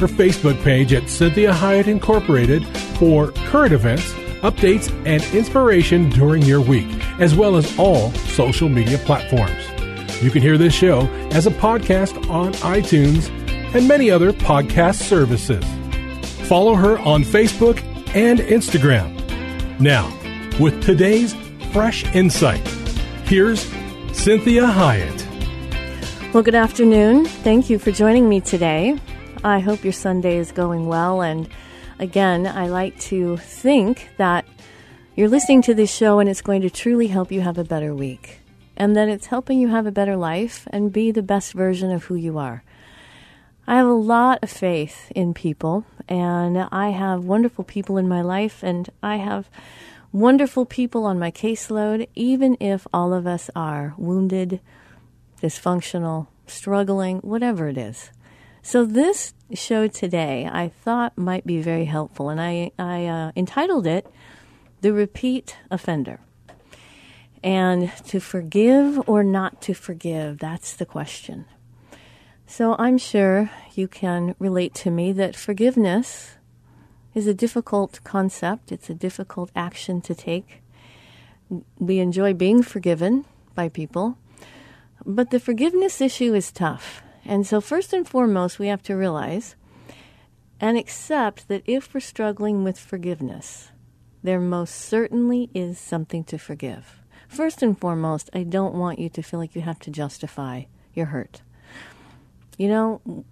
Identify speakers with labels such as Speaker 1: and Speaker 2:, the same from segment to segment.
Speaker 1: Her Facebook page at Cinthia Hiett Incorporated for current events, updates, and inspiration during your week, as well as all social media platforms. You can hear this show as a podcast on iTunes and many other podcast services. Follow her on Facebook and Instagram. Now, with today's fresh insight, here's Cinthia Hiett.
Speaker 2: Well, good afternoon. Thank you for joining me today. I hope your Sunday is going well. And again, I like to think that you're listening to this show and it's going to truly help you have a better week and that it's helping you have a better life and be the best version of who you are. I have a lot of faith in people, and I have wonderful people in my life, and I have wonderful people on my caseload, even if all of us are wounded, dysfunctional, struggling, whatever it is. So, this show today I thought might be very helpful, and I, I uh, entitled it The Repeat Offender. And to forgive or not to forgive, that's the question. So I'm sure you can relate to me that forgiveness is a difficult concept, it's a difficult action to take. We enjoy being forgiven by people, but the forgiveness issue is tough. And so, first and foremost, we have to realize and accept that if we're struggling with forgiveness, there most certainly is something to forgive. First and foremost, I don't want you to feel like you have to justify your hurt you know,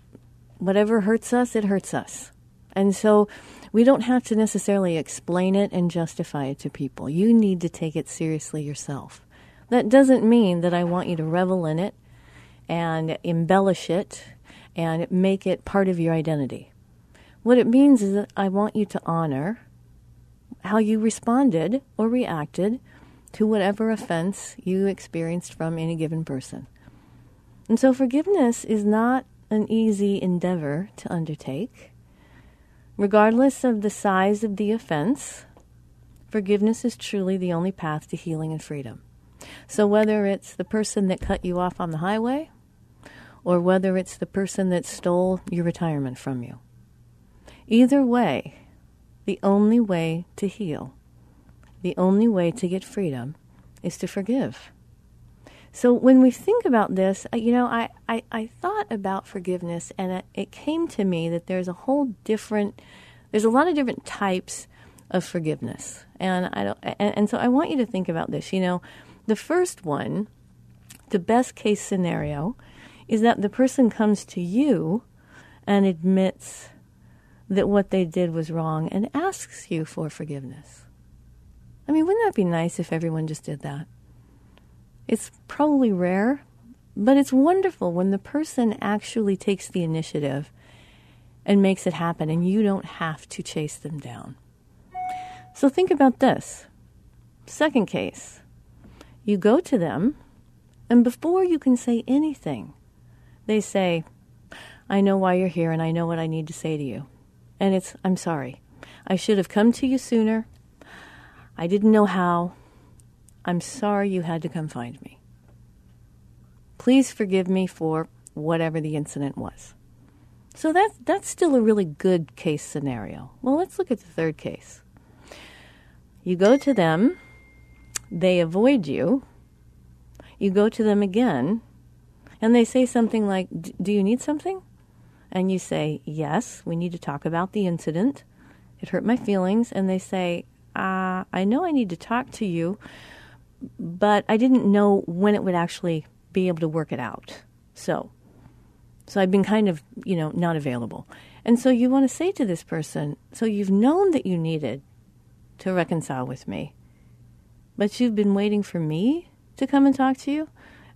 Speaker 2: whatever hurts us, it hurts us. And so we don't have to necessarily explain it and justify it to people. You need to take it seriously yourself. That doesn't mean that I want you to revel in it and embellish it and make it part of your identity. What it means is that I want you to honor how you responded or reacted to whatever offense you experienced from any given person. And so forgiveness is not an easy endeavor to undertake. Regardless of the size of the offense, forgiveness is truly the only path to healing and freedom. So, whether it's the person that cut you off on the highway, or whether it's the person that stole your retirement from you, either way, the only way to heal, the only way to get freedom is to forgive. So when we think about this, uh, you know, I, I, I thought about forgiveness and it, it came to me that there's a whole different, there's a lot of different types of forgiveness. And, I don't, and so I want you to think about this. You know, the first one, the best case scenario, is that the person comes to you and admits that what they did was wrong and asks you for forgiveness. I mean, wouldn't that be nice if everyone just did that? It's probably rare, but it's wonderful when the person actually takes the initiative and makes it happen, and you don't have to chase them down. So think about this. Second case you go to them, and before you can say anything, they say, I know why you're here, and I know what I need to say to you. And it's, I'm sorry. I should have come to you sooner. I didn't know how. I'm sorry you had to come find me. Please forgive me for whatever the incident was. So that's, that's still a really good case scenario. Well, let's look at the third case. You go to them, they avoid you, you go to them again, and they say something like, Do you need something? And you say, Yes, we need to talk about the incident. it hurt my feelings, and they say, uh, I know I need to talk to you, but I didn't know when it would actually be able to work it out. So, so I've been kind of, you know, not available. And so you want to say to this person, so you've known that you needed to reconcile with me, but you've been waiting for me to come and talk to you,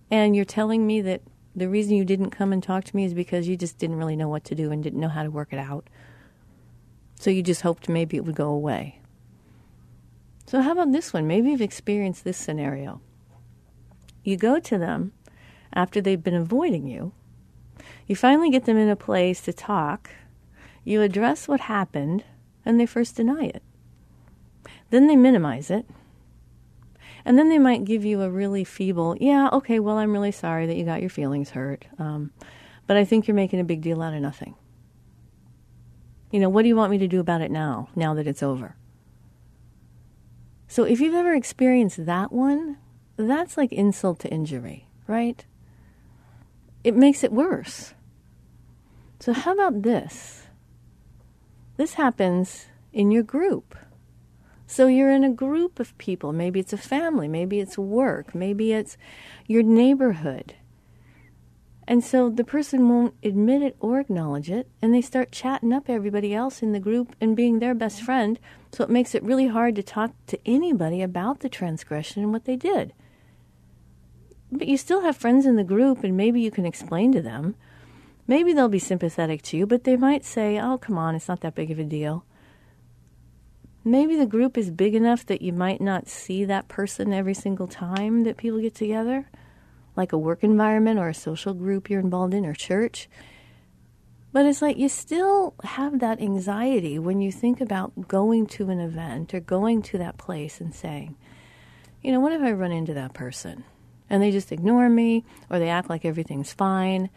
Speaker 2: and you're telling me that the reason you didn't come and talk to me is because you just didn't really know what to do and didn't know how to work it out. So you just hoped maybe it would go away. So, how about this one? Maybe you've experienced this scenario. You go to them after they've been avoiding you, you finally get them in a place to talk, you address what happened, and they first deny it. Then they minimize it. And then they might give you a really feeble, yeah, okay, well, I'm really sorry that you got your feelings hurt, um, but I think you're making a big deal out of nothing. You know, what do you want me to do about it now, now that it's over? So if you've ever experienced that one, that's like insult to injury, right? It makes it worse. So, how about this? This happens in your group. So, you're in a group of people. Maybe it's a family, maybe it's work, maybe it's your neighborhood. And so the person won't admit it or acknowledge it, and they start chatting up everybody else in the group and being their best friend. So it makes it really hard to talk to anybody about the transgression and what they did. But you still have friends in the group, and maybe you can explain to them. Maybe they'll be sympathetic to you, but they might say, Oh, come on, it's not that big of a deal. Maybe the group is big enough that you might not see that person every single time that people get together like a work environment or a social group you're involved in or church. But it's like you still have that anxiety when you think about going to an event or going to that place and saying, you know, what if I run into that person and they just ignore me or they act like everything's fine?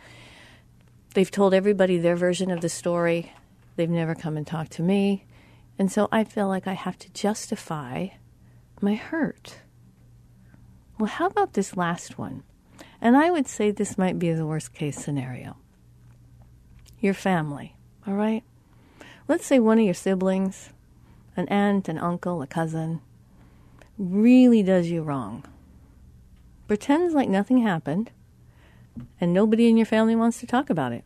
Speaker 2: They've told everybody their version of the story. They've never come and talked to me. And so I feel like I have to justify my hurt. Well, how about this last one? And I would say this might be the worst case scenario. Your family, all right? Let's say one of your siblings, an aunt, an uncle, a cousin, really does you wrong. Pretends like nothing happened, and nobody in your family wants to talk about it.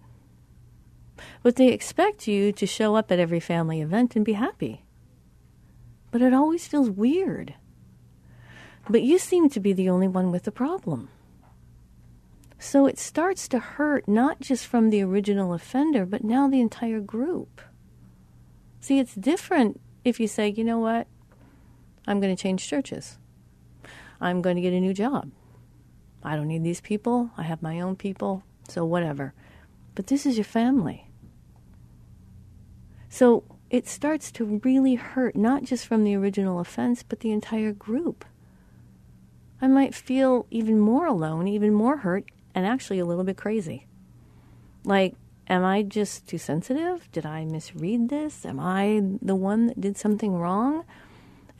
Speaker 2: But they expect you to show up at every family event and be happy. But it always feels weird. But you seem to be the only one with the problem. So it starts to hurt not just from the original offender, but now the entire group. See, it's different if you say, you know what, I'm going to change churches. I'm going to get a new job. I don't need these people. I have my own people, so whatever. But this is your family. So it starts to really hurt, not just from the original offense, but the entire group. I might feel even more alone, even more hurt, and actually a little bit crazy. Like, am I just too sensitive? Did I misread this? Am I the one that did something wrong?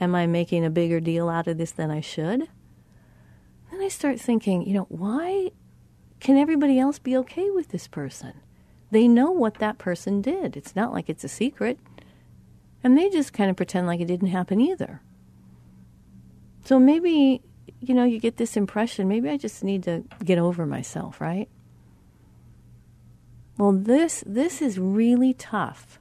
Speaker 2: Am I making a bigger deal out of this than I should? Then I start thinking, you know, why can everybody else be okay with this person? They know what that person did. It's not like it's a secret. And they just kind of pretend like it didn't happen either. So maybe you know, you get this impression maybe I just need to get over myself, right? Well, this this is really tough.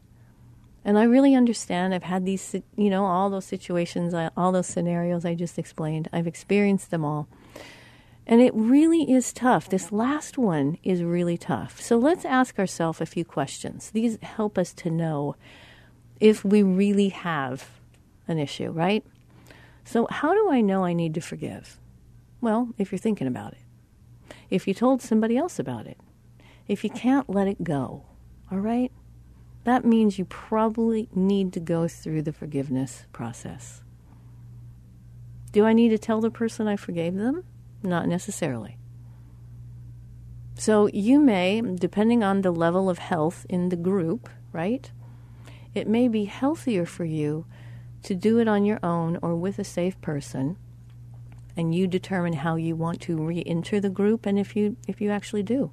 Speaker 2: And I really understand. I've had these, you know, all those situations, all those scenarios I just explained. I've experienced them all. And it really is tough. This last one is really tough. So let's ask ourselves a few questions. These help us to know if we really have an issue, right? So, how do I know I need to forgive? Well, if you're thinking about it, if you told somebody else about it, if you can't let it go, all right, that means you probably need to go through the forgiveness process. Do I need to tell the person I forgave them? Not necessarily. So you may, depending on the level of health in the group, right? It may be healthier for you to do it on your own or with a safe person and you determine how you want to re-enter the group and if you if you actually do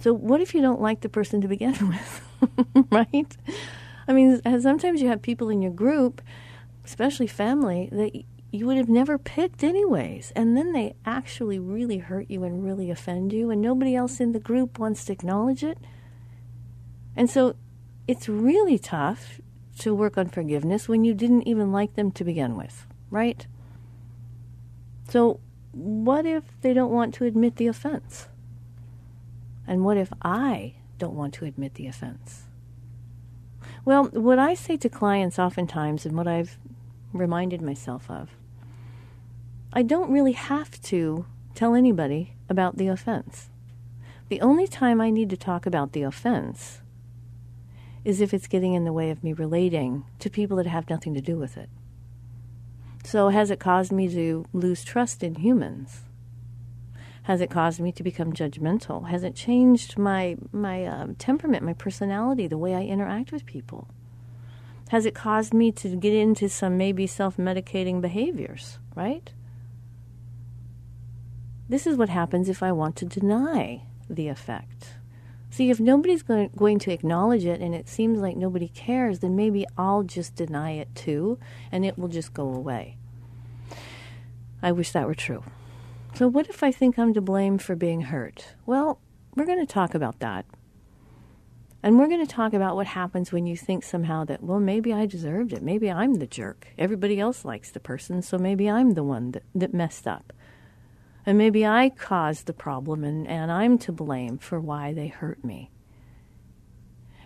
Speaker 2: so what if you don't like the person to begin with right I mean, sometimes you have people in your group, especially family, that you would have never picked anyways. And then they actually really hurt you and really offend you, and nobody else in the group wants to acknowledge it. And so it's really tough to work on forgiveness when you didn't even like them to begin with, right? So, what if they don't want to admit the offense? And what if I don't want to admit the offense? Well, what I say to clients oftentimes, and what I've reminded myself of, I don't really have to tell anybody about the offense. The only time I need to talk about the offense is if it's getting in the way of me relating to people that have nothing to do with it. So, has it caused me to lose trust in humans? Has it caused me to become judgmental? Has it changed my my uh, temperament, my personality, the way I interact with people? Has it caused me to get into some maybe self-medicating behaviors? Right. This is what happens if I want to deny the effect. See, if nobody's going, going to acknowledge it and it seems like nobody cares, then maybe I'll just deny it too and it will just go away. I wish that were true. So, what if I think I'm to blame for being hurt? Well, we're going to talk about that. And we're going to talk about what happens when you think somehow that, well, maybe I deserved it. Maybe I'm the jerk. Everybody else likes the person, so maybe I'm the one that, that messed up. And maybe I caused the problem and, and I'm to blame for why they hurt me.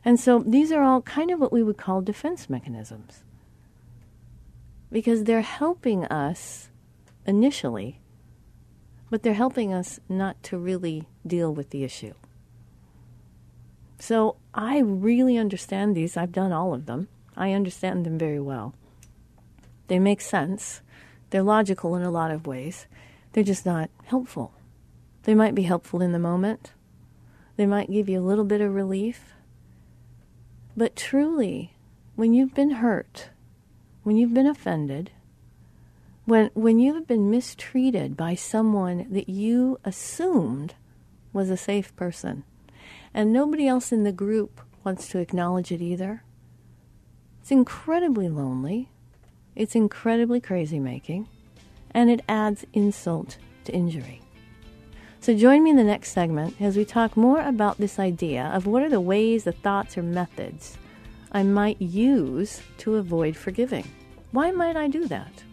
Speaker 2: And so these are all kind of what we would call defense mechanisms. Because they're helping us initially, but they're helping us not to really deal with the issue. So I really understand these. I've done all of them. I understand them very well. They make sense. They're logical in a lot of ways. They're just not helpful. They might be helpful in the moment, they might give you a little bit of relief. But truly, when you've been hurt, when you've been offended, when, when you have been mistreated by someone that you assumed was a safe person, and nobody else in the group wants to acknowledge it either, it's incredibly lonely. It's incredibly crazy making and it adds insult to injury. So join me in the next segment as we talk more about this idea of what are the ways, the thoughts, or methods I might use to avoid forgiving. Why might I do that?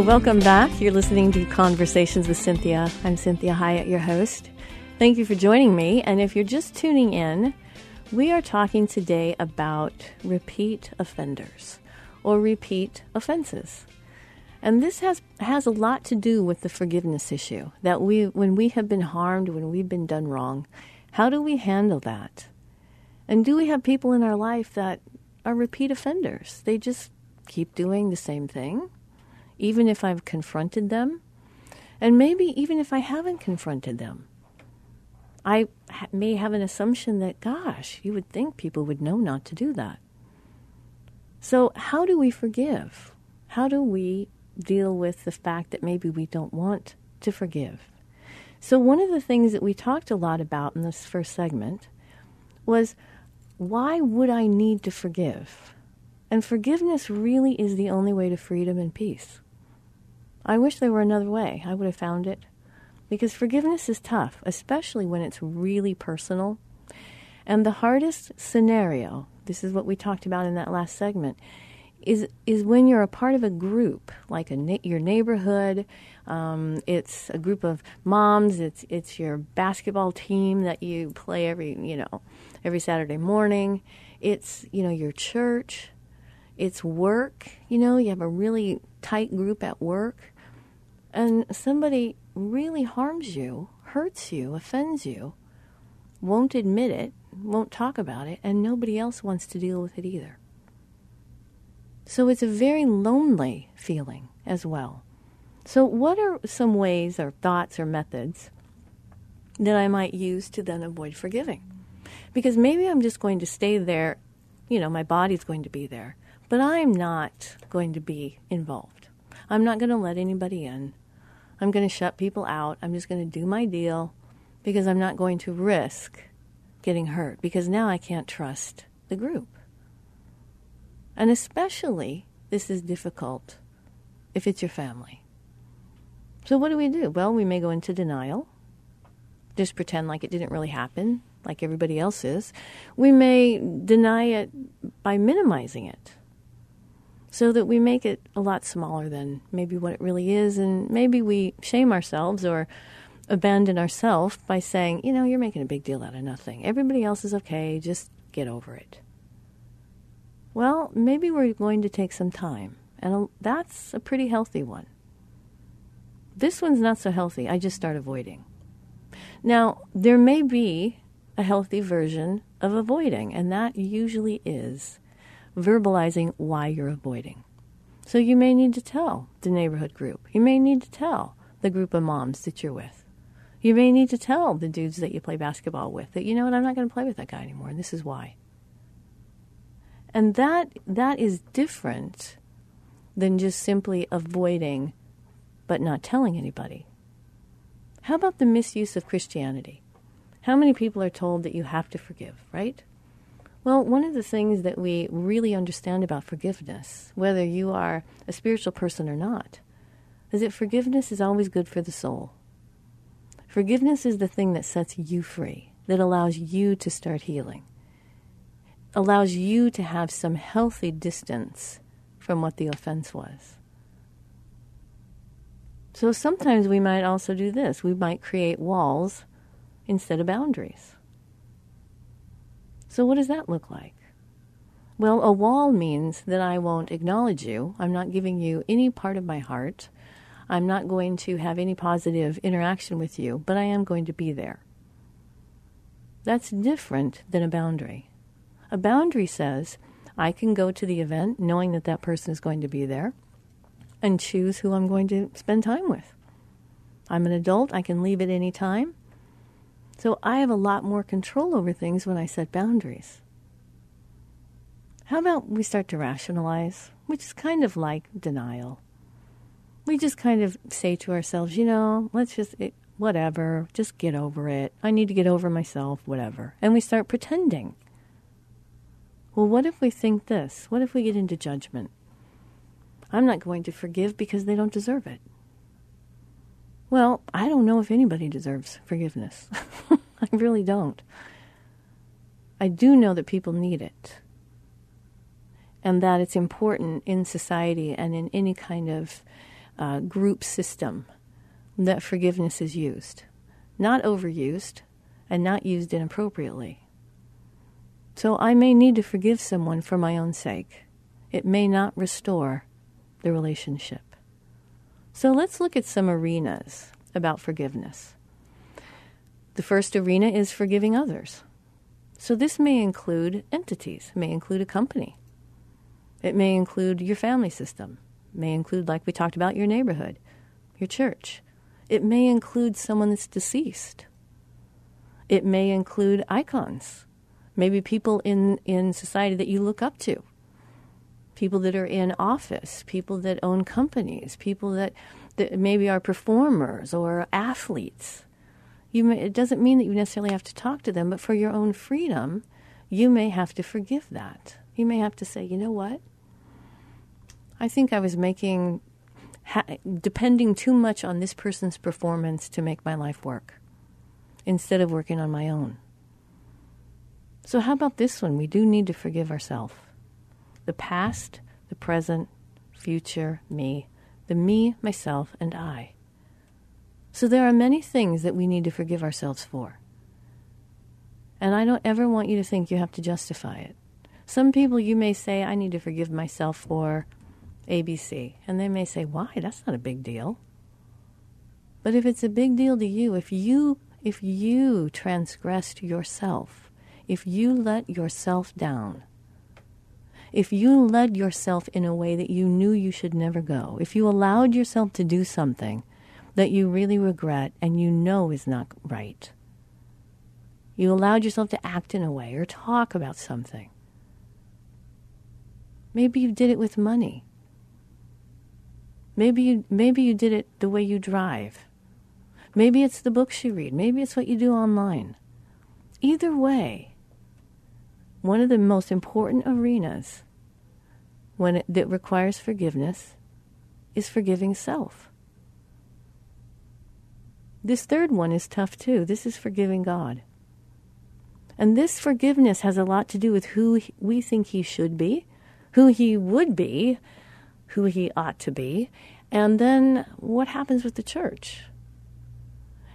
Speaker 2: Well, welcome back. You're listening to Conversations with Cinthia. I'm Cinthia Hiett, your host. Thank you for joining me. And if you're just tuning in, we are talking today about repeat offenders or repeat offenses. And this has has a lot to do with the forgiveness issue. That we when we have been harmed, when we've been done wrong, how do we handle that? And do we have people in our life that are repeat offenders? They just keep doing the same thing even if I've confronted them, and maybe even if I haven't confronted them. I ha- may have an assumption that, gosh, you would think people would know not to do that. So, how do we forgive? How do we deal with the fact that maybe we don't want to forgive? So, one of the things that we talked a lot about in this first segment was why would I need to forgive? And forgiveness really is the only way to freedom and peace. I wish there were another way. I would have found it. Because forgiveness is tough, especially when it's really personal. And the hardest scenario, this is what we talked about in that last segment, is is when you're a part of a group, like a your neighborhood. Um, it's a group of moms. It's it's your basketball team that you play every you know every Saturday morning. It's you know your church. It's work. You know you have a really tight group at work and somebody really harms you, hurts you, offends you, won't admit it, won't talk about it, and nobody else wants to deal with it either. So it's a very lonely feeling as well. So, what are some ways or thoughts or methods that I might use to then avoid forgiving? Because maybe I'm just going to stay there you know, my body's going to be there, but I'm not going to be involved. I'm not going to let anybody in. I'm going to shut people out. I'm just going to do my deal because I'm not going to risk getting hurt because now I can't trust the group. And especially, this is difficult if it's your family. So, what do we do? Well, we may go into denial, just pretend like it didn't really happen, like everybody else is. We may deny it by minimizing it so that we make it a lot smaller than maybe what it really is. And maybe we shame ourselves or abandon ourselves by saying, you know, you're making a big deal out of nothing. Everybody else is okay, just get over it. Well, maybe we're going to take some time, and that's a pretty healthy one. This one's not so healthy. I just start avoiding. Now, there may be a healthy version of avoiding, and that usually is verbalizing why you're avoiding. So you may need to tell the neighborhood group. You may need to tell the group of moms that you're with. You may need to tell the dudes that you play basketball with that, you know what, I'm not going to play with that guy anymore, and this is why. And that that is different than just simply avoiding but not telling anybody. How about the misuse of Christianity? How many people are told that you have to forgive, right? Well, one of the things that we really understand about forgiveness, whether you are a spiritual person or not, is that forgiveness is always good for the soul. Forgiveness is the thing that sets you free, that allows you to start healing allows you to have some healthy distance from what the offense was. So sometimes we might also do this. We might create walls instead of boundaries. So, what does that look like? Well, a wall means that I won't acknowledge you. I'm not giving you any part of my heart. I'm not going to have any positive interaction with you, but I am going to be there. That's different than a boundary. A boundary says I can go to the event knowing that that person is going to be there and choose who I'm going to spend time with. I'm an adult, I can leave at any time. So I have a lot more control over things when I set boundaries. How about we start to rationalize, which is kind of like denial? We just kind of say to ourselves, you know, let's just, it, whatever, just get over it. I need to get over myself, whatever. And we start pretending well, what if we think this? What if we get into judgment? I'm not going to forgive because they don't deserve it. Well, I don't know if anybody deserves forgiveness. I really don't. I do know that people need it and that it's important in society and in any kind of uh, group system that forgiveness is used, not overused and not used inappropriately. So I may need to forgive someone for my own sake. It may not restore the relationship. So let's look at some arenas about forgiveness. The first arena is forgiving others. So this may include entities, may include a company. It may include your family system. May include, like we talked about, your neighborhood, your church. It may include someone that's deceased. It may include icons maybe people in, in society that you look up to, people that are in office, people that own companies, people that, that maybe are performers or athletes. You may, it doesn't mean that you necessarily have to talk to them, but for your own freedom, you may have to forgive that. You may have to say, you know what? I think I was making, ha- depending too much on this person's performance to make my life work instead of working on my own. So, how about this one? We do need to forgive ourselves. The past, the present, future, me, the me, myself, and I. So, there are many things that we need to forgive ourselves for. And I don't ever want you to think you have to justify it. Some people you may say, I need to forgive myself for ABC. And they may say, Why? That's not a big deal. But if it's a big deal to you, if you if you transgressed yourself, if you let yourself down, if you led yourself in a way that you knew you should never go, if you allowed yourself to do something that you really regret and you know is not right, you allowed yourself to act in a way or talk about something Maybe you did it with money. Maybe you, maybe you did it the way you drive. Maybe it's the books you read. Maybe it's what you do online. Either way, one of the most important arenas when it, that requires forgiveness is forgiving self. This third one is tough too. This is forgiving God. And this forgiveness has a lot to do with who we think he should be, who he would be, who he ought to be, and then what happens with the church.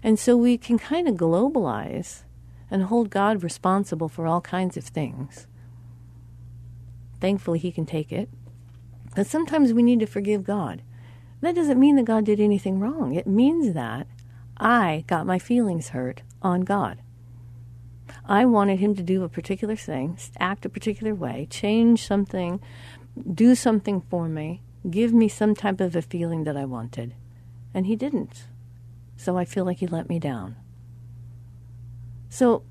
Speaker 2: And so we can kind of globalize and hold God responsible for all kinds of things. Thankfully, He can take it. But sometimes we need to forgive God. That doesn't mean that God did anything wrong. It means that I got my feelings hurt on God. I wanted Him to do a particular thing, act a particular way, change something, do something for me, give me some type of a feeling that I wanted. And He didn't. So I feel like He let me down. So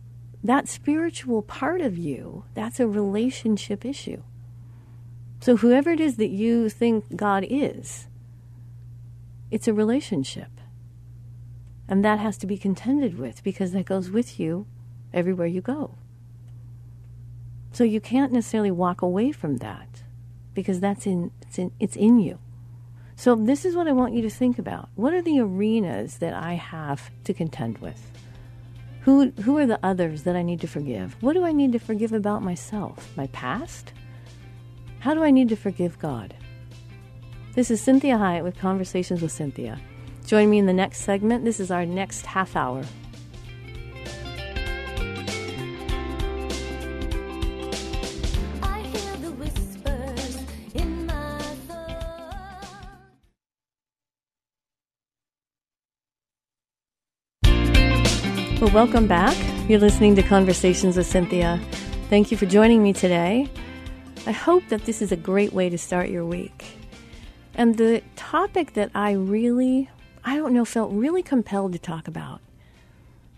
Speaker 2: that spiritual part of you, that's a relationship issue. So whoever it is that you think God is, it's a relationship. And that has to be contended with because that goes with you everywhere you go. So you can't necessarily walk away from that because that's in it's in, it's in you. So this is what I want you to think about. What are the arenas that I have to contend with? Who, who are the others that I need to forgive? What do I need to forgive about myself? My past? How do I need to forgive God? This is Cinthia Hiett with Conversations with Cinthia. Join me in the next segment. This is our next half hour. Welcome back. You're listening to Conversations with Cinthia. Thank you for joining me today. I hope that this is a great way to start your week. And the topic that I really, I don't know, felt really compelled to talk about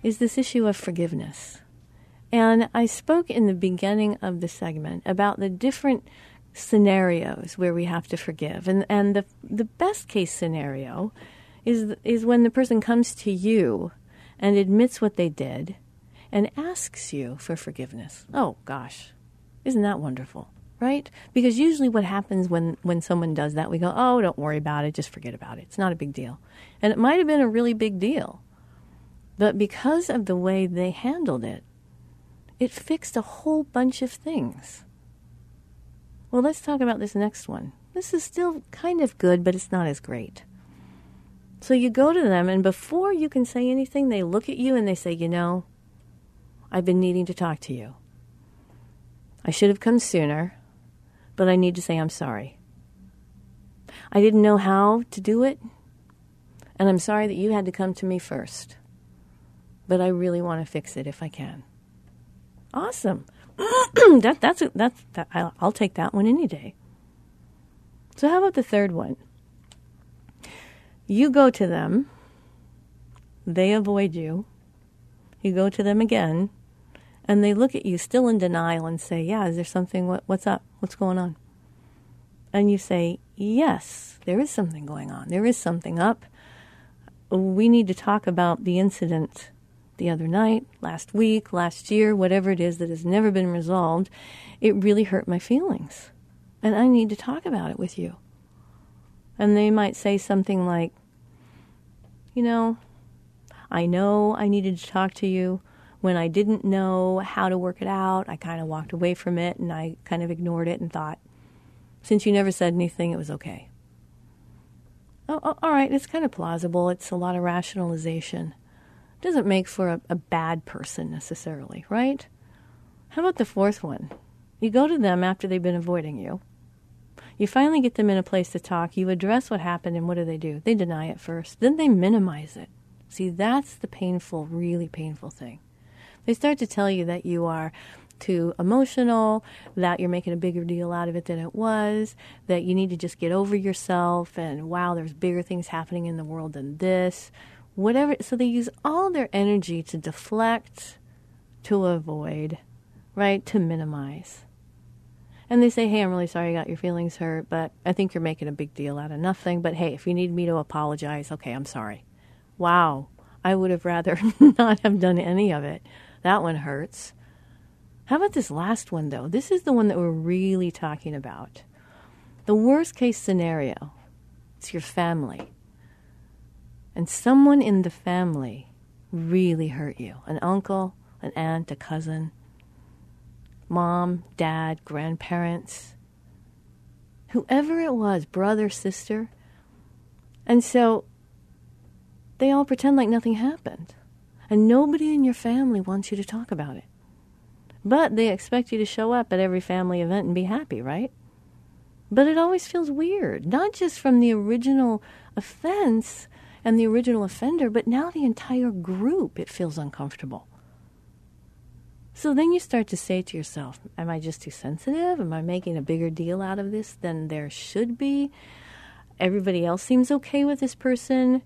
Speaker 2: is this issue of forgiveness. And I spoke in the beginning of the segment about the different scenarios where we have to forgive. And, and the, the best case scenario is, is when the person comes to you and admits what they did and asks you for forgiveness. Oh, gosh, isn't that wonderful? Right? Because usually what happens when, when someone does that, we go, oh, don't worry about it, just forget about it. It's not a big deal. And it might have been a really big deal. But because of the way they handled it, it fixed a whole bunch of things. Well, let's talk about this next one. This is still kind of good, but it's not as great. So you go to them, and before you can say anything, they look at you and they say, You know, I've been needing to talk to you. I should have come sooner, but I need to say I'm sorry. I didn't know how to do it, and I'm sorry that you had to come to me first. But I really want to fix it if I can. Awesome. that, that's, that's that, I'll, I'll take that one any day. So, how about the third one? You go to them, they avoid you. You go to them again, and they look at you still in denial and say, Yeah, is there something? What, what's up? What's going on? And you say, Yes, there is something going on. There is something up. We need to talk about the incident the other night, last week, last year, whatever it is that has never been resolved. It really hurt my feelings. And I need to talk about it with you. And they might say something like, You know, I know I needed to talk to you. When I didn't know how to work it out, I kind of walked away from it and I kind of ignored it and thought, since you never said anything, it was okay. Oh, oh all right, it's kind of plausible. It's a lot of rationalization. It doesn't make for a, a bad person necessarily, right? How about the fourth one? You go to them after they've been avoiding you you finally get them in a place to talk. You address what happened, and what do they do? They deny it first. Then they minimize it. See, that's the painful, really painful thing. They start to tell you that you are too emotional, that you're making a bigger deal out of it than it was, that you need to just get over yourself, and wow, there's bigger things happening in the world than this. Whatever. So they use all their energy to deflect, to avoid, right? To minimize. And they say, Hey, I'm really sorry I got your feelings hurt, but I think you're making a big deal out of nothing. But hey, if you need me to apologize, okay, I'm sorry. Wow, I would have rather not have done any of it. That one hurts. How about this last one, though? This is the one that we're really talking about. The worst case scenario it's your family. And someone in the family really hurt you an uncle, an aunt, a cousin, mom, dad, grandparents, whoever it was, brother, sister. And so they all pretend like nothing happened. And nobody in your family wants you to talk about it. But they expect you to show up at every family event and be happy, right? But it always feels weird, not just from the original offense and the original offender, but now the entire group, it feels uncomfortable. So then you start to say to yourself, Am I just too sensitive? Am I making a bigger deal out of this than there should be? Everybody else seems okay with this person.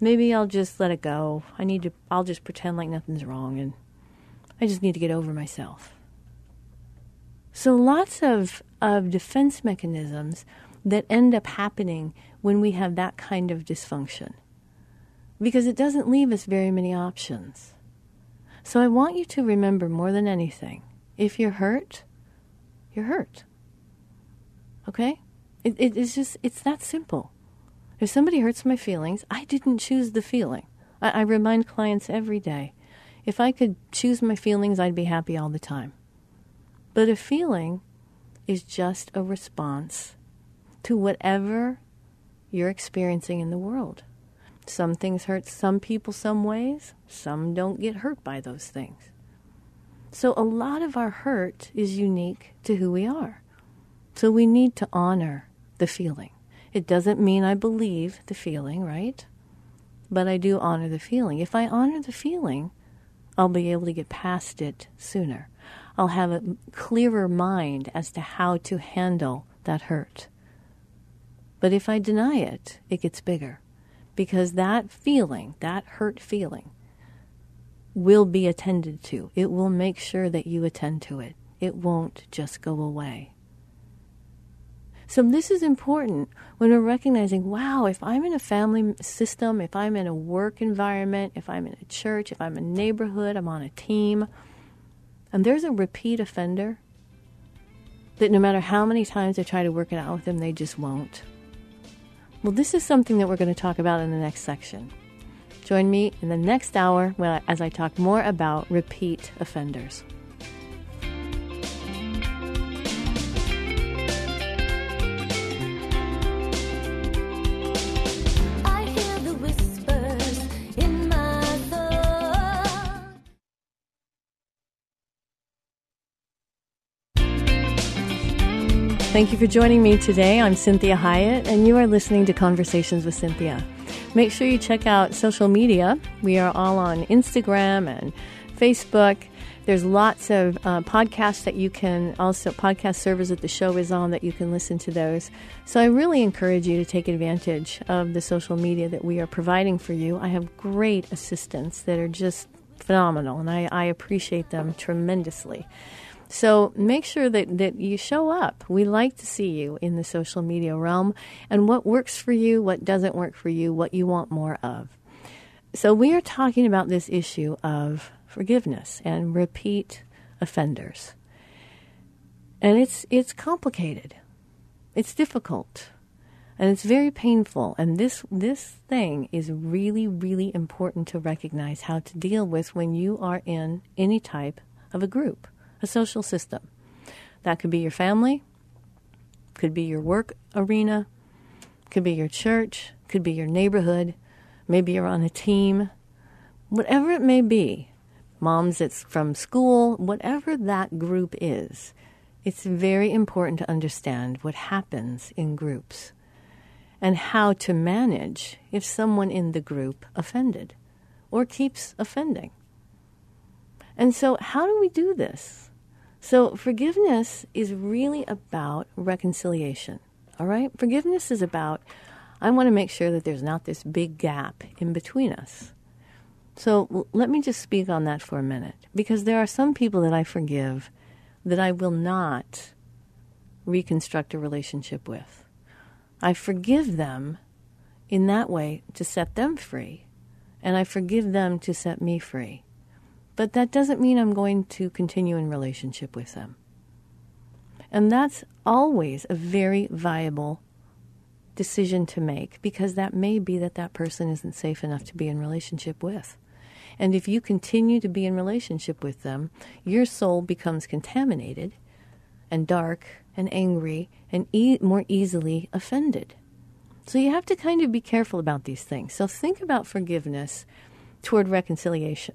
Speaker 2: Maybe I'll just let it go. I need to, I'll just pretend like nothing's wrong and I just need to get over myself. So lots of, of defense mechanisms that end up happening when we have that kind of dysfunction because it doesn't leave us very many options. So I want you to remember more than anything if you're hurt, you're hurt. Okay? It, it, it's just, it's that simple. If somebody hurts my feelings, I didn't choose the feeling. I, I remind clients every day if I could choose my feelings, I'd be happy all the time. But a feeling is just a response to whatever you're experiencing in the world. Some things hurt some people some ways, some don't get hurt by those things. So a lot of our hurt is unique to who we are. So we need to honor the feeling. It doesn't mean I believe the feeling, right? But I do honor the feeling. If I honor the feeling, I'll be able to get past it sooner. I'll have a clearer mind as to how to handle that hurt. But if I deny it, it gets bigger because that feeling, that hurt feeling, will be attended to. It will make sure that you attend to it. It won't just go away. So, this is important when we're recognizing wow, if I'm in a family system, if I'm in a work environment, if I'm in a church, if I'm in a neighborhood, I'm on a team, and there's a repeat offender that no matter how many times I try to work it out with them, they just won't. Well, this is something that we're going to talk about in the next section. Join me in the next hour as I talk more about repeat offenders. Thank you for joining me today. I'm Cinthia Hiett, and you are listening to Conversations with Cinthia. Make sure you check out social media. We are all on Instagram and Facebook. There's lots of uh, podcasts that you can also, podcast servers that the show is on that you can listen to those. So I really encourage you to take advantage of the social media that we are providing for you. I have great assistants that are just phenomenal, and I, I appreciate them tremendously. So make sure that, that you show up. We like to see you in the social media realm and what works for you, what doesn't work for you, what you want more of. So we are talking about this issue of forgiveness and repeat offenders. And it's it's complicated. It's difficult. And it's very painful. And this this thing is really, really important to recognize how to deal with when you are in any type of a group a social system. That could be your family, could be your work arena, could be your church, could be your neighborhood, maybe you're on a team, whatever it may be. Moms it's from school, whatever that group is, it's very important to understand what happens in groups and how to manage if someone in the group offended or keeps offending. And so, how do we do this? So, forgiveness is really about reconciliation. All right? Forgiveness is about, I want to make sure that there's not this big gap in between us. So, let me just speak on that for a minute because there are some people that I forgive that I will not reconstruct a relationship with. I forgive them in that way to set them free, and I forgive them to set me free. But that doesn't mean I'm going to continue in relationship with them. And that's always a very viable decision to make because that may be that that person isn't safe enough to be in relationship with. And if you continue to be in relationship with them, your soul becomes contaminated and dark and angry and e- more easily offended. So you have to kind of be careful about these things. So think about forgiveness toward reconciliation.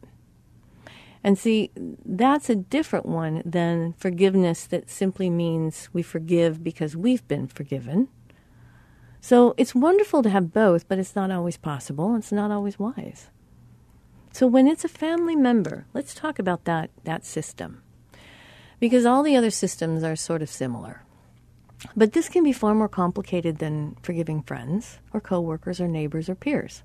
Speaker 2: And see, that's a different one than forgiveness that simply means we forgive because we've been forgiven. So it's wonderful to have both, but it's not always possible. It's not always wise. So when it's a family member, let's talk about that, that system. Because all the other systems are sort of similar. But this can be far more complicated than forgiving friends or coworkers or neighbors or peers.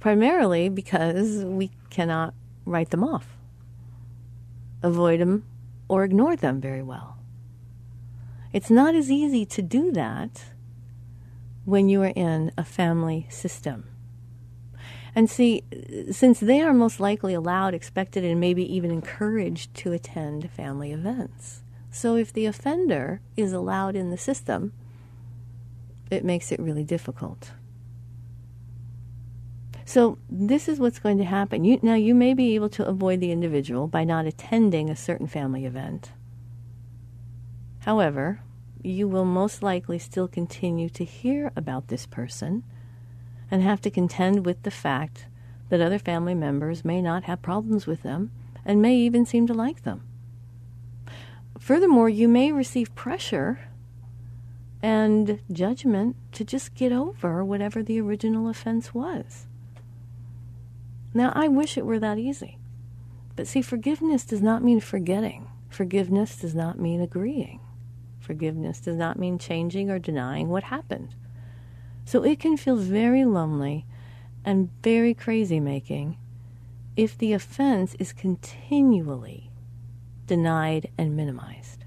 Speaker 2: Primarily because we cannot write them off, avoid them, or ignore them very well. It's not as easy to do that when you are in a family system. And see, since they are most likely allowed, expected, and maybe even encouraged to attend family events. So if the offender is allowed in the system, it makes it really difficult. So this is what's going to happen. You, now you may be able to avoid the individual by not attending a certain family event. However, you will most likely still continue to hear about this person and have to contend with the fact that other family members may not have problems with them and may even seem to like them. Furthermore, you may receive pressure and judgment to just get over whatever the original offense was. Now, I wish it were that easy. But see, forgiveness does not mean forgetting. Forgiveness does not mean agreeing. Forgiveness does not mean changing or denying what happened. So it can feel very lonely and very crazy making if the offense is continually denied and minimized.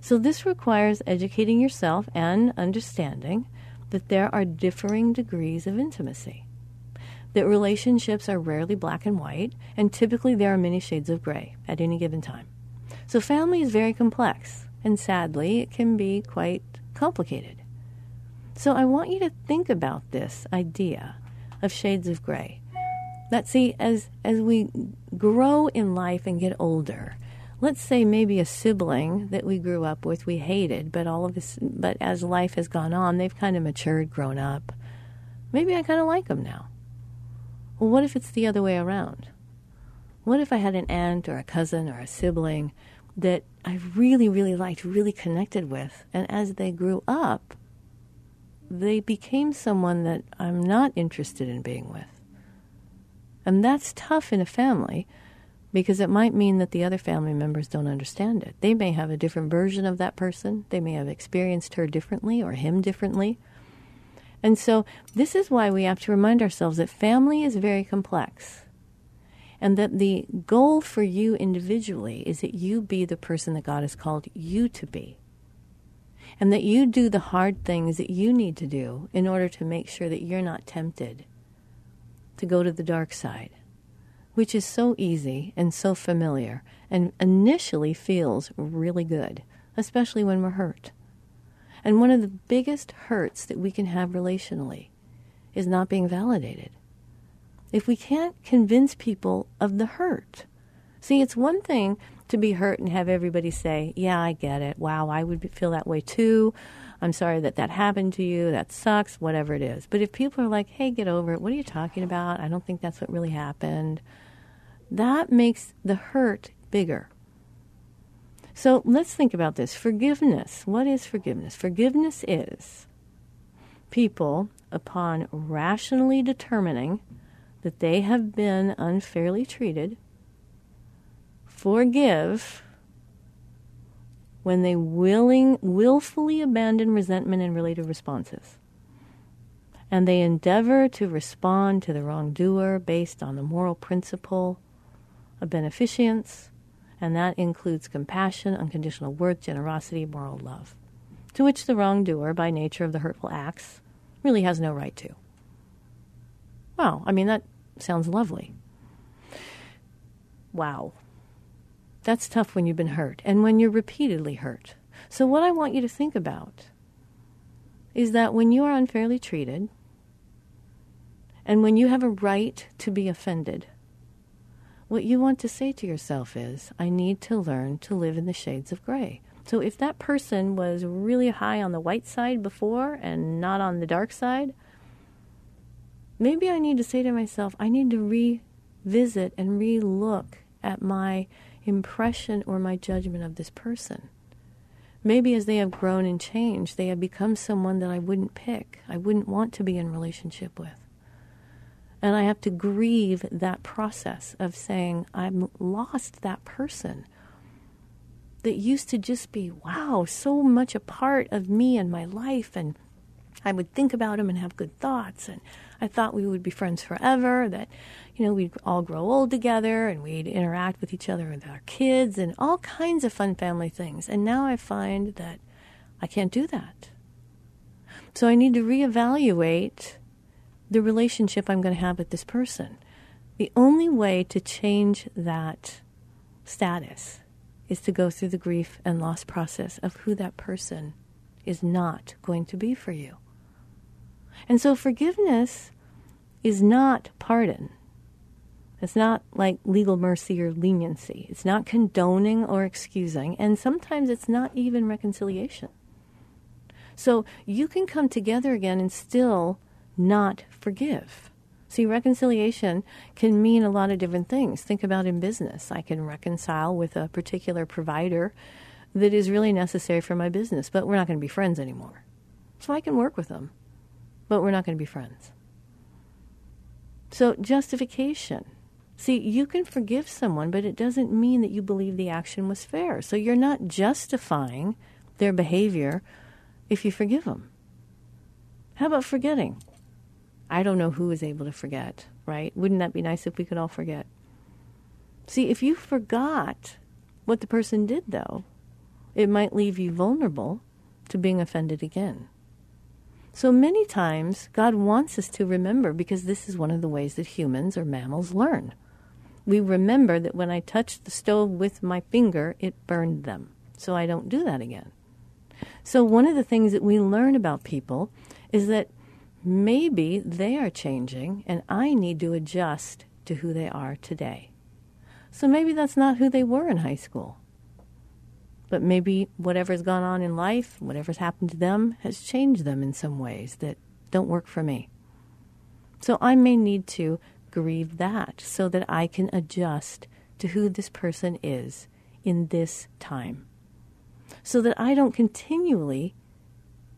Speaker 2: So this requires educating yourself and understanding that there are differing degrees of intimacy. That relationships are rarely black and white, and typically there are many shades of gray at any given time. So family is very complex, and sadly, it can be quite complicated. So I want you to think about this idea of shades of gray. That see, as as we grow in life and get older, let's say maybe a sibling that we grew up with we hated, but all of this, but as life has gone on, they've kind of matured, grown up. Maybe I kind of like them now. Well, what if it's the other way around? What if I had an aunt or a cousin or a sibling that I really, really liked, really connected with, and as they grew up, they became someone that I'm not interested in being with. And that's tough in a family because it might mean that the other family members don't understand it. They may have a different version of that person, they may have experienced her differently or him differently. And so, this is why we have to remind ourselves that family is very complex. And that the goal for you individually is that you be the person that God has called you to be and that you do the hard things that you need to do in order to make sure that you're not tempted to go to the dark side, which is so easy and so familiar and initially feels really good, especially when we're hurt. And one of the biggest hurts that we can have relationally is not being validated. If we can't convince people of the hurt, see, it's one thing to be hurt and have everybody say, Yeah, I get it. Wow, I would feel that way too. I'm sorry that that happened to you. That sucks, whatever it is. But if people are like, Hey, get over it. What are you talking about? I don't think that's what really happened. That makes the hurt bigger. So let's think about this. Forgiveness. What is forgiveness? Forgiveness is people, upon rationally determining that they have been unfairly treated, forgive when they willing willfully abandon resentment and related responses and they endeavor to respond to the wrongdoer based on the moral principle of beneficence And that includes compassion, unconditional worth, generosity, moral love, to which the wrongdoer, by nature of the hurtful acts, really has no right to. Wow, I mean, that sounds lovely. Wow. That's tough when you've been hurt and when you're repeatedly hurt. So, what I want you to think about is that when you are unfairly treated and when you have a right to be offended, what you want to say to yourself is, I need to learn to live in the shades of gray. So, if that person was really high on the white side before and not on the dark side, maybe I need to say to myself, I need to revisit and relook at my impression or my judgment of this person. Maybe as they have grown and changed, they have become someone that I wouldn't pick, I wouldn't want to be in relationship with. And I have to grieve that process of saying, I've lost that person that used to just be, wow, so much a part of me and my life. And I would think about him and have good thoughts. And I thought we would be friends forever, that, you know, we'd all grow old together and we'd interact with each other and our kids and all kinds of fun family things. And now I find that I can't do that. So I need to reevaluate the relationship I'm going to have with this person. The only way to change that status is to go through the grief and loss process of who that person is not going to be for you. And so forgiveness is not pardon. It's not like legal mercy or leniency. It's not condoning or excusing. And sometimes it's not even reconciliation. So you can come together again and still not forgive. See, reconciliation can mean a lot of different things. Think about in business. I can reconcile with a particular provider that is really necessary for my business, but we're not going to be friends anymore. So I can work with them, but we're not going to be friends. So, justification. See, you can forgive someone, but it doesn't mean that you believe the action was fair. So, you're not justifying their behavior if you forgive them. How about forgetting? I don't know who is able to forget, right? Wouldn't that be nice if we could all forget? See, if you forgot what the person did, though, it might leave you vulnerable to being offended again. So many times, God wants us to remember because this is one of the ways that humans or mammals learn. We remember that when I touched the stove with my finger, it burned them. So I don't do that again. So, one of the things that we learn about people is that maybe they are changing and I need to adjust to who they are today. So maybe that's not who they were in high school. But maybe whatever's gone on in life, whatever's happened to them, has changed them in some ways that don't work for me. So I may need to grieve that so that I can adjust to who this person is in this time. So that I don't continually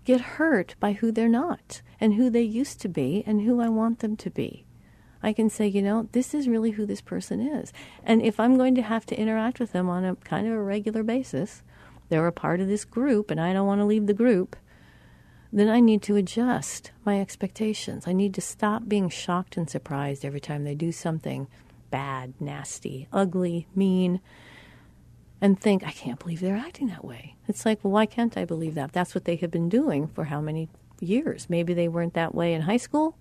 Speaker 2: get hurt by who they're not and who they used to be and who I want them to be. I can say, you know, this is really who this person is. And if I'm going to have to interact with them on a kind of a regular basis, they're a part of this group and I don't want to leave the group, then I need to adjust my expectations. I need to stop being shocked and surprised every time they do something bad, nasty, ugly, mean, and think, I can't believe they're acting that way. It's like, well, why can't I believe that? That's what they have been doing for how many years? Maybe they weren't that way in high school.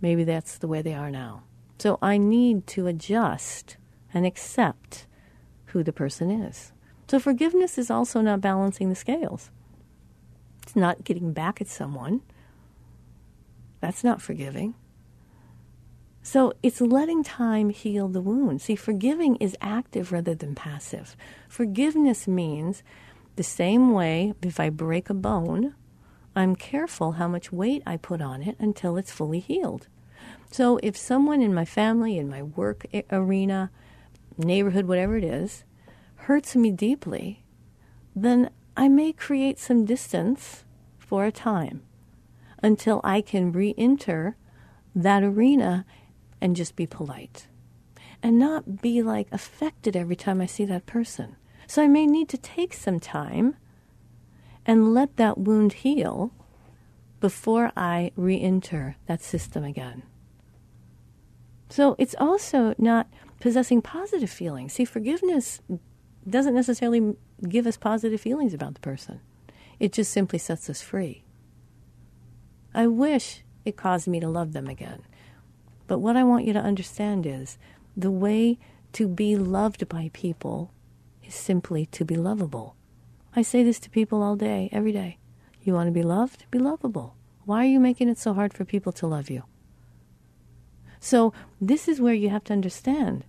Speaker 2: Maybe that's the way they are now. So I need to adjust and accept who the person is. So forgiveness is also not balancing the scales. It's not getting back at someone. That's not forgiving. So it's letting time heal the wound. See, forgiving is active rather than passive. Forgiveness means the same way if I break a bone, I'm careful how much weight I put on it until it's fully healed. So if someone in my family, in my work arena, neighborhood, whatever it is, hurts me deeply, then I may create some distance for a time until I can re enter that arena and just be polite and not be like affected every time I see that person. So I may need to take some time and let that wound heal before I re enter that system again. So it's also not possessing positive feelings. See, forgiveness doesn't necessarily give us positive feelings about the person, it just simply sets us free. I wish it caused me to love them again. But what I want you to understand is the way to be loved by people is simply to be lovable. I say this to people all day, every day. You want to be loved? Be lovable. Why are you making it so hard for people to love you? So, this is where you have to understand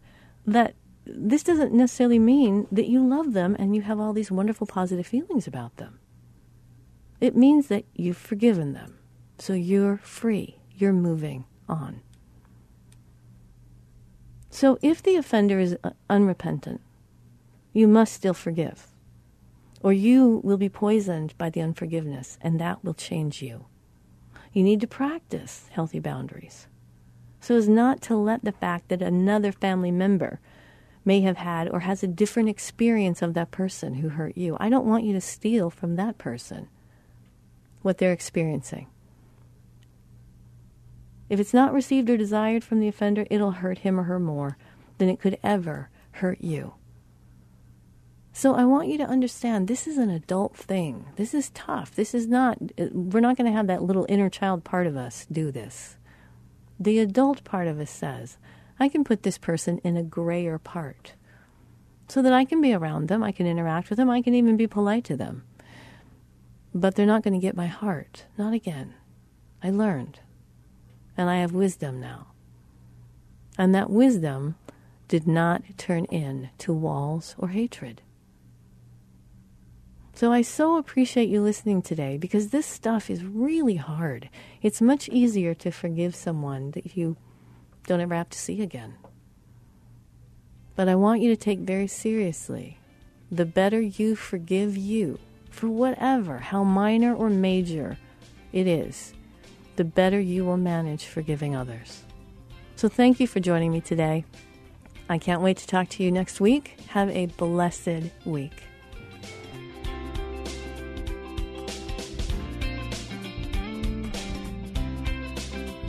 Speaker 2: that this doesn't necessarily mean that you love them and you have all these wonderful positive feelings about them. It means that you've forgiven them. So you're free. You're moving on. So if the offender is uh, unrepentant, you must still forgive. Or you will be poisoned by the unforgiveness, and that will change you. You need to practice healthy boundaries so as not to let the fact that another family member may have had or has a different experience of that person who hurt you. I don't want you to steal from that person what they're experiencing. If it's not received or desired from the offender, it'll hurt him or her more than it could ever hurt you. So I want you to understand this is an adult thing. This is tough. This is not, we're not going to have that little inner child part of us do this. The adult part of us says, I can put this person in a grayer part so that I can be around them, I can interact with them, I can even be polite to them. But they're not going to get my heart. Not again. I learned. And I have wisdom now. And that wisdom did not turn in to walls or hatred. So I so appreciate you listening today because this stuff is really hard. It's much easier to forgive someone that you don't ever have to see again. But I want you to take very seriously the better you forgive you for whatever, how minor or major it is, the better you will manage forgiving others. So thank you for joining me today. I can't wait to talk to you next week. Have a blessed week.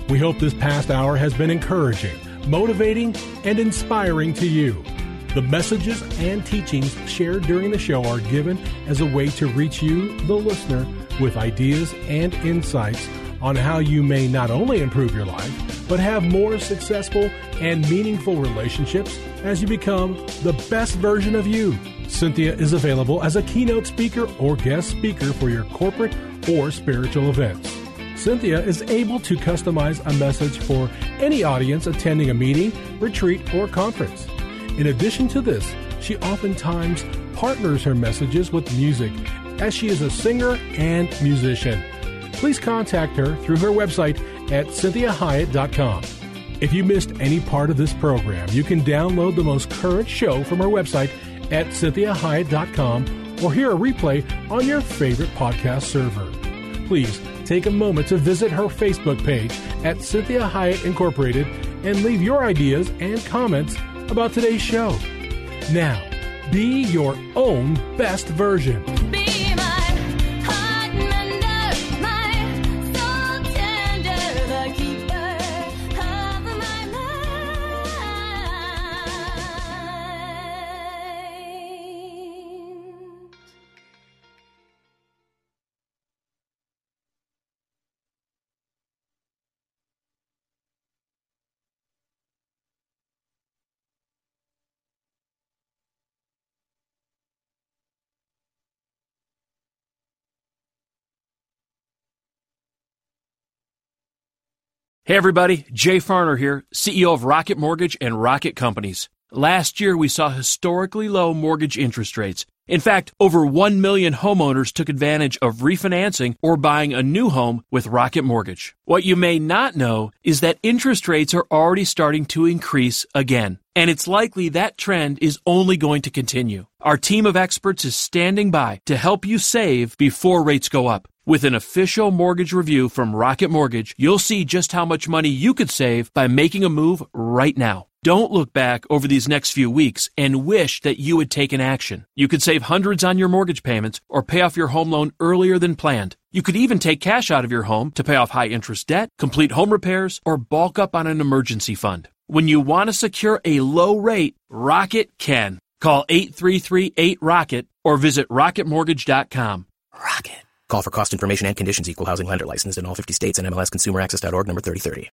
Speaker 1: We hope this past hour has been encouraging, motivating, and inspiring to you. The messages and teachings shared during the show are given as a way to reach you, the listener, with ideas and insights on how you may not only improve your life, but have more successful and meaningful relationships as you become the best version of you. Cinthia is available as a keynote speaker or guest speaker for your corporate or spiritual events. Cinthia is able to customize a message for any audience attending a meeting, retreat, or conference. In addition to this, she oftentimes partners her messages with music as she is a singer and musician. Please contact her through her website at cinthiahiett.com. If you missed any part of this program, you can download the most current show from her website at cinthiahiett.com or hear a replay on your favorite podcast server. Please take a moment to visit her Facebook page at Cinthia Hiett Incorporated and leave your ideas and comments about today's show. Now, be your own best version.
Speaker 3: Hey everybody, Jay Farner here, CEO of Rocket Mortgage and Rocket Companies. Last year we saw historically low mortgage interest rates. In fact, over 1 million homeowners took advantage of refinancing or buying a new home with Rocket Mortgage. What you may not know is that interest rates are already starting to increase again. And it's likely that trend is only going to continue. Our team of experts is standing by to help you save before rates go up. With an official mortgage review from Rocket Mortgage, you'll see just how much money you could save by making a move right now. Don't look back over these next few weeks and wish that you had taken action. You could save hundreds on your mortgage payments or pay off your home loan earlier than planned. You could even take cash out of your home to pay off high interest debt, complete home repairs, or bulk up on an emergency fund. When you want to secure a low rate, Rocket can. Call 833-8ROCKET or visit rocketmortgage.com.
Speaker 4: Rocket. Call for cost information and conditions. Equal housing lender licensed in all 50 states and NMLSConsumerAccess.org number 3030.